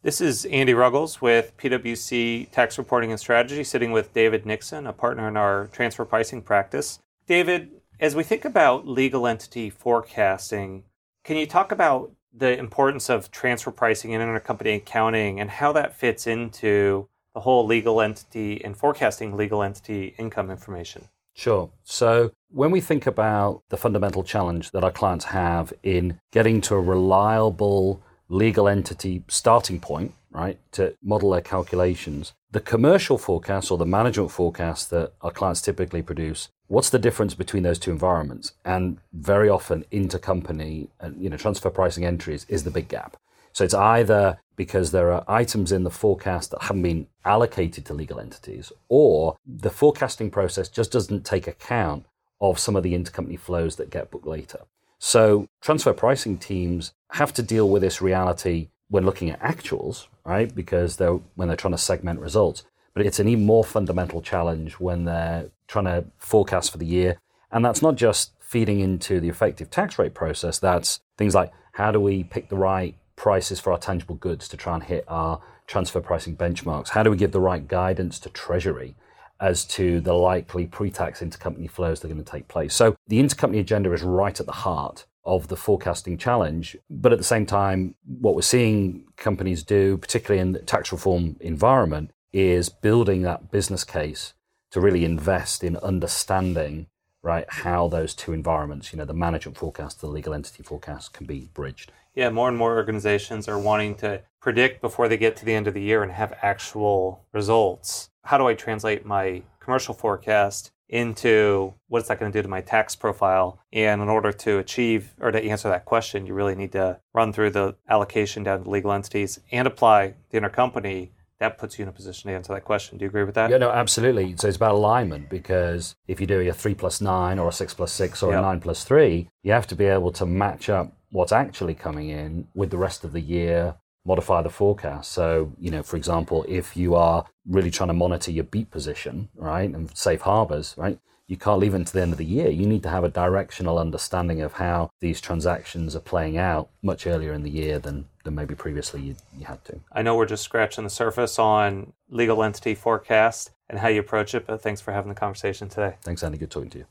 This is Andy Ruggles with PwC Tax Reporting and Strategy, sitting with David Nixon, a partner in our transfer pricing practice. David, as we think about legal entity forecasting, can you talk about the importance of transfer pricing and intercompany accounting and how that fits into the whole legal entity and forecasting legal entity income information? Sure. So when we think about the fundamental challenge that our clients have in getting to a reliable legal entity starting point, right, to model their calculations. The commercial forecast or the management forecast that our clients typically produce, what's the difference between those two environments? And very often intercompany and you know transfer pricing entries is the big gap. So it's either because there are items in the forecast that haven't been allocated to legal entities, or the forecasting process just doesn't take account of some of the intercompany flows that get booked later. So transfer pricing teams have to deal with this reality when looking at actuals, right? Because they're when they're trying to segment results. But it's an even more fundamental challenge when they're trying to forecast for the year. And that's not just feeding into the effective tax rate process. That's things like how do we pick the right prices for our tangible goods to try and hit our transfer pricing benchmarks? How do we give the right guidance to Treasury as to the likely pre-tax intercompany flows that are going to take place. So the intercompany agenda is right at the heart of the forecasting challenge. But at the same time, what we're seeing companies do, particularly in the tax reform environment, is building that business case to really invest in understanding right how those two environments, you know, the management forecast, the legal entity forecast can be bridged. Yeah, more and more organizations are wanting to predict before they get to the end of the year and have actual results how do I translate my commercial forecast into what's that going to do to my tax profile? And in order to achieve or to answer that question, you really need to run through the allocation down to legal entities and apply the intercompany. That puts you in a position to answer that question. Do you agree with that? Yeah, no, absolutely. So it's about alignment because if you're doing a three plus nine or a six plus six or yep. a nine plus three, you have to be able to match up what's actually coming in with the rest of the year modify the forecast. So, you know, for example, if you are really trying to monitor your BEAT position, right, and safe harbors, right, you can't leave it until the end of the year. You need to have a directional understanding of how these transactions are playing out much earlier in the year than, than maybe previously you, you had to. I know we're just scratching the surface on legal entity forecast and how you approach it, but thanks for having the conversation today. Thanks, Andy. Good talking to you.